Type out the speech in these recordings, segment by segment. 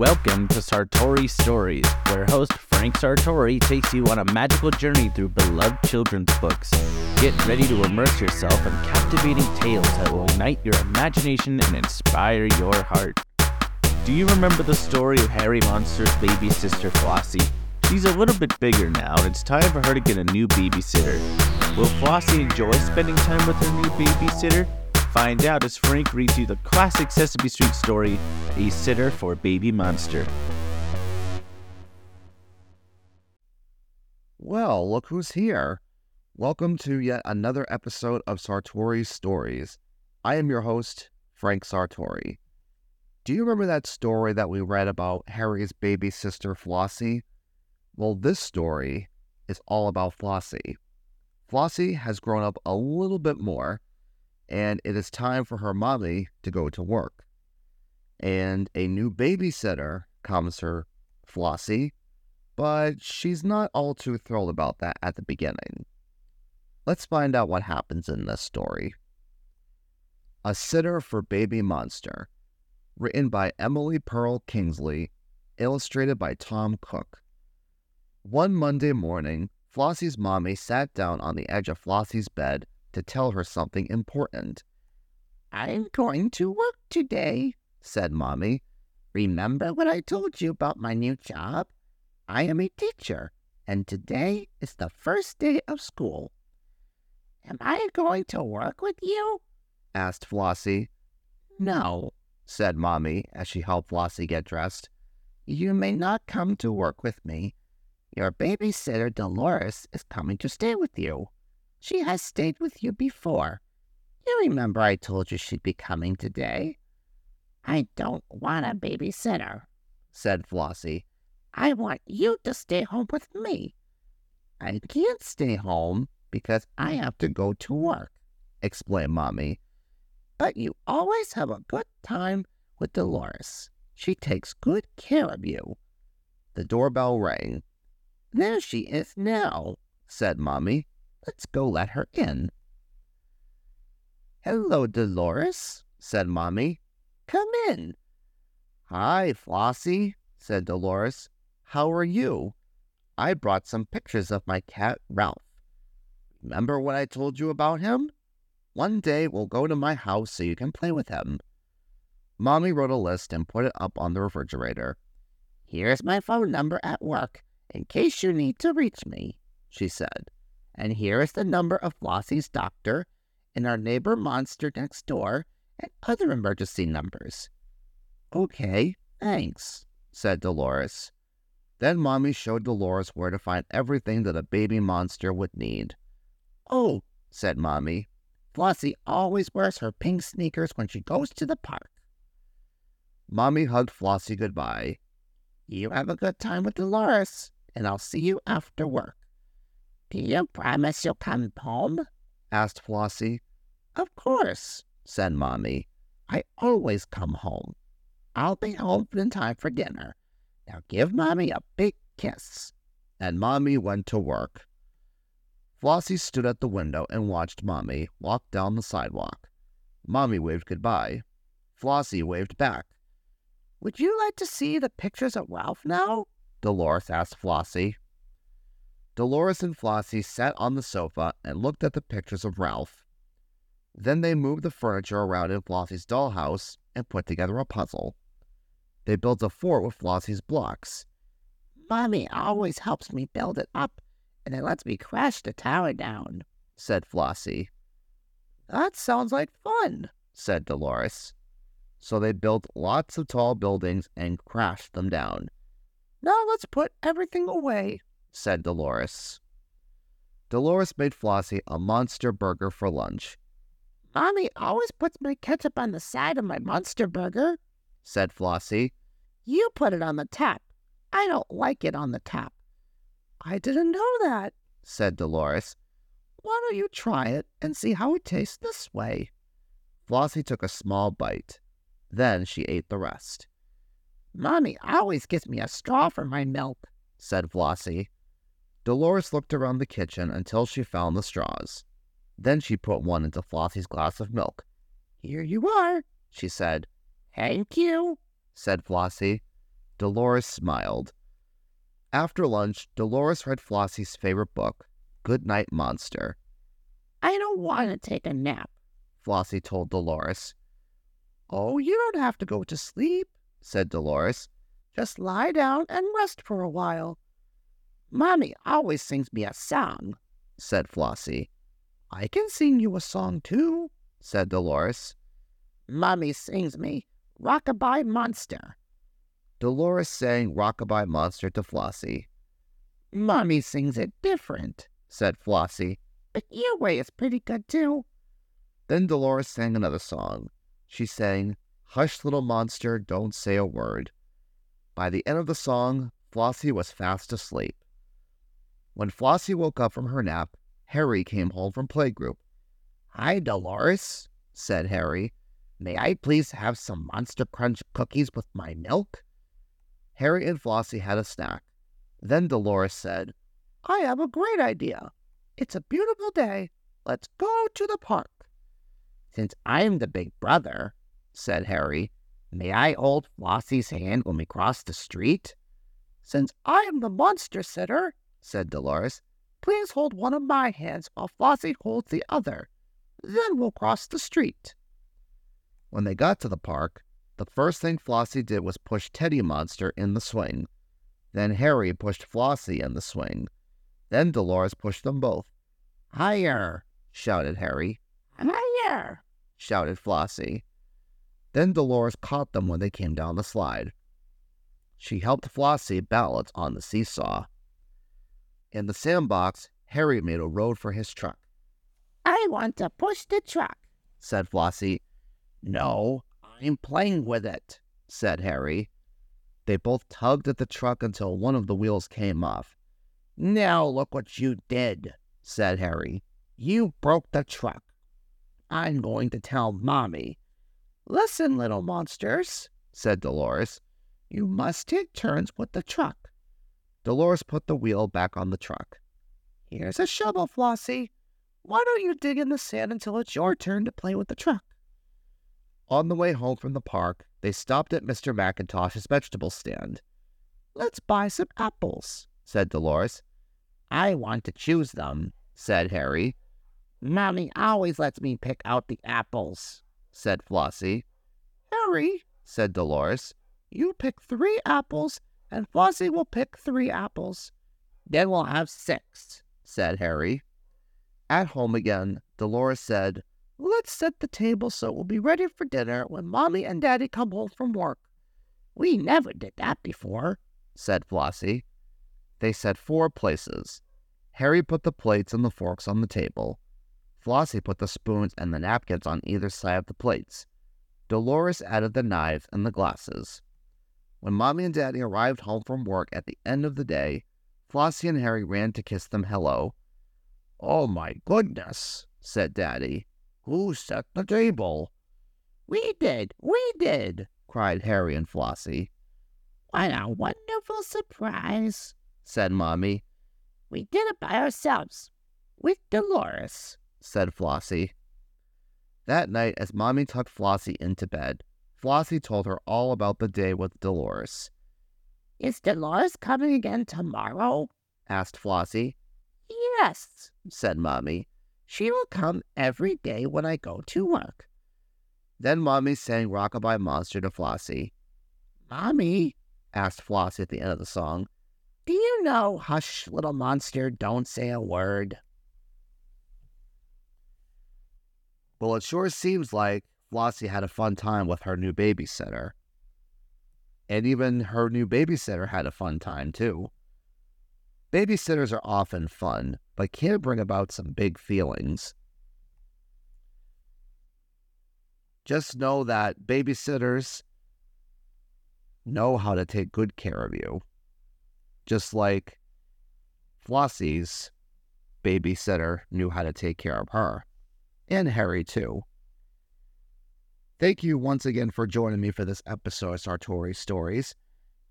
Welcome to Sartori Stories, where host Frank Sartori takes you on a magical journey through beloved children's books. Get ready to immerse yourself in captivating tales that will ignite your imagination and inspire your heart. Do you remember the story of Herry Monster's baby sister Flossie? She's a little bit bigger now, and it's time for her to get a new babysitter. Will Flossie enjoy spending time with her new babysitter? Find out as Frank reads you the classic Sesame Street story, A Sitter for Baby Monster. Well, look who's here. Welcome to yet another episode of Sartori's Stories. I am your host, Frank Sartori. Do you remember that story that we read about Herry's baby sister Flossie? Well, this story is all about Flossie. Flossie has grown up a little bit more and it is time for her mommy to go to work. And a new babysitter comes her Flossie, but she's not all too thrilled about that at the beginning. Let's find out what happens in this story. A Sitter for Baby Monster, written by Emily Perl Kingsley, illustrated by Tom Cooke. One Monday morning, Flossie's mommy sat down on the edge of Flossie's bed to tell her something important. I'm going to work today, said Mommy. Remember what I told you about my new job? I am a teacher, and today is the first day of school. Am I going to work with you? asked Flossie. No, said Mommy as she helped Flossie get dressed. You may not come to work with me. Your babysitter Dolores is coming to stay with you. She has stayed with you before. You remember I told you she'd be coming today? I don't want a babysitter, said Flossie. I want you to stay home with me. I can't stay home because I have to go to work, explained Mommy. But you always have a good time with Dolores. She takes good care of you. The doorbell rang. There she is now, said Mommy. Let's go let her in. Hello, Dolores, said Mommy. Come in. Hi, Flossie, said Dolores. How are you? I brought some pictures of my cat, Ralph. Remember what I told you about him? One day we'll go to my house so you can play with him. Mommy wrote a list and put it up on the refrigerator. Here's my phone number at work in case you need to reach me, she said. And here is the number of Flossie's doctor and our neighbor monster next door and other emergency numbers. Okay, thanks, said Dolores. Then Mommy showed Dolores where to find everything that a baby monster would need. Oh, said Mommy, Flossie always wears her pink sneakers when she goes to the park. Mommy hugged Flossie goodbye. You have a good time with Dolores, and I'll see you after work. Do you promise you'll come home? asked Flossie. Of course, said Mommy. I always come home. I'll be home in time for dinner. Now give Mommy a big kiss. And Mommy went to work. Flossie stood at the window and watched Mommy walk down the sidewalk. Mommy waved goodbye. Flossie waved back. Would you like to see the pictures of Ralph now? Dolores asked Flossie. Dolores and Flossie sat on the sofa and looked at the pictures of Ralph. Then they moved the furniture around in Flossie's dollhouse and put together a puzzle. They built a fort with Flossie's blocks. Mommy always helps me build it up, and then lets me crash the tower down, said Flossie. That sounds like fun, said Dolores. So they built lots of tall buildings and crashed them down. Now let's put everything away, said Dolores. Dolores made Flossie a monster burger for lunch. Mommy always puts my ketchup on the side of my monster burger, said Flossie. You put it on the top. I don't like it on the top. I didn't know that, said Dolores. Why don't you try it and see how it tastes this way? Flossie took a small bite. Then she ate the rest. Mommy always gives me a straw for my milk, said Flossie. Dolores looked around the kitchen until she found the straws. Then she put one into Flossie's glass of milk. Here you are, she said. Thank you, said Flossie. Dolores smiled. After lunch, Dolores read Flossie's favorite book, Good Night Monster. I don't want to take a nap, Flossie told Dolores. Oh, you don't have to go to sleep, said Dolores. Just lie down and rest for a while. Mommy always sings me a song, said Flossie. I can sing you a song too, said Dolores. Mommy sings me Rockabye Monster. Dolores sang Rockabye Monster to Flossie. Mommy sings it different, said Flossie. But your way is pretty good too. Then Dolores sang another song. She sang, Hush, little monster, don't say a word. By the end of the song, Flossie was fast asleep. When Flossie woke up from her nap, Herry came home from playgroup. Hi, Dolores, said Herry. May I please have some Monster Crunch cookies with my milk? Herry and Flossie had a snack. Then Dolores said, I have a great idea. It's a beautiful day. Let's go to the park. Since I'm the big brother, said Herry, may I hold Flossie's hand when we cross the street? Since I am the monster sitter, said Dolores, please hold one of my hands while Flossie holds the other. Then we'll cross the street. When they got to the park, the first thing Flossie did was push Teddy Monster in the swing. Then Herry pushed Flossie in the swing. Then Dolores pushed them both. Higher, shouted Herry. Higher, shouted Flossie. Then Dolores caught them when they came down the slide. She helped Flossie balance on the seesaw. In the sandbox, Herry made a road for his truck. I want to push the truck, said Flossie. No, I'm playing with it, said Herry. They both tugged at the truck until one of the wheels came off. Now look what you did, said Herry. You broke the truck. I'm going to tell Mommy. Listen, little monsters, said Dolores. You must take turns with the truck. Dolores put the wheel back on the truck. Here's a shovel, Flossie. Why don't you dig in the sand until it's your turn to play with the truck? On the way home from the park, they stopped at Mr. McIntosh's vegetable stand. Let's buy some apples, said Dolores. I want to choose them, said Herry. Mommy always lets me pick out the apples, said Flossie. Herry, said Dolores, you pick three apples, and Flossie will pick three apples. Then we'll have six, said Herry. At home again, Dolores said, Let's set the table so we'll be ready for dinner when Mommy and Daddy come home from work. We never did that before, said Flossie. They set four places. Herry put the plates and the forks on the table. Flossie put the spoons and the napkins on either side of the plates. Dolores added the knives and the glasses. When Mommy and Daddy arrived home from work at the end of the day, Flossie and Herry ran to kiss them hello. Oh my goodness, said Daddy. Who set the table? We did, we did, cried Herry and Flossie. What a wonderful surprise, said Mommy. We did it by ourselves, with Dolores, said Flossie. That night, as Mommy tucked Flossie into bed, Flossie told her all about the day with Dolores. Is Dolores coming again tomorrow? asked Flossie. Yes, said Mommy. She will come every day when I go to work. Then Mommy sang Rockabye Monster to Flossie. Mommy, asked Flossie at the end of the song, do you know Hush, Little Monster, Don't Say a Word? Well, it sure seems like Flossie had a fun time with her new babysitter. And even her new babysitter had a fun time, too. Babysitters are often fun, but can bring about some big feelings. Just know that babysitters know how to take good care of you. Just like Flossie's babysitter knew how to take care of her. And Herry, too. Thank you once again for joining me for this episode of Sartori Stories.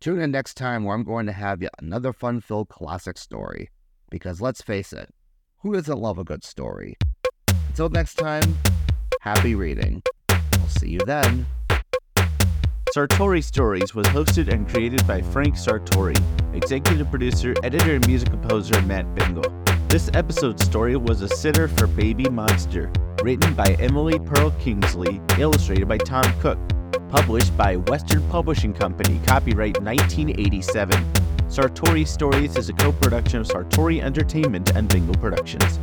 Tune in next time where I'm going to have yet another fun filled classic story. Because let's face it, who doesn't love a good story? Until next time, happy reading. I'll see you then. Sartori Stories was hosted and created by Frank Sartori, executive producer, editor, and music composer Matt Bingel. This episode's story was A Sitter for Baby Monster, written by Emily Perl Kingsley, illustrated by Tom Cooke, published by Western Publishing Company, copyright 1987. Sartori Stories is a co production of Sartori Entertainment and Bingo Productions.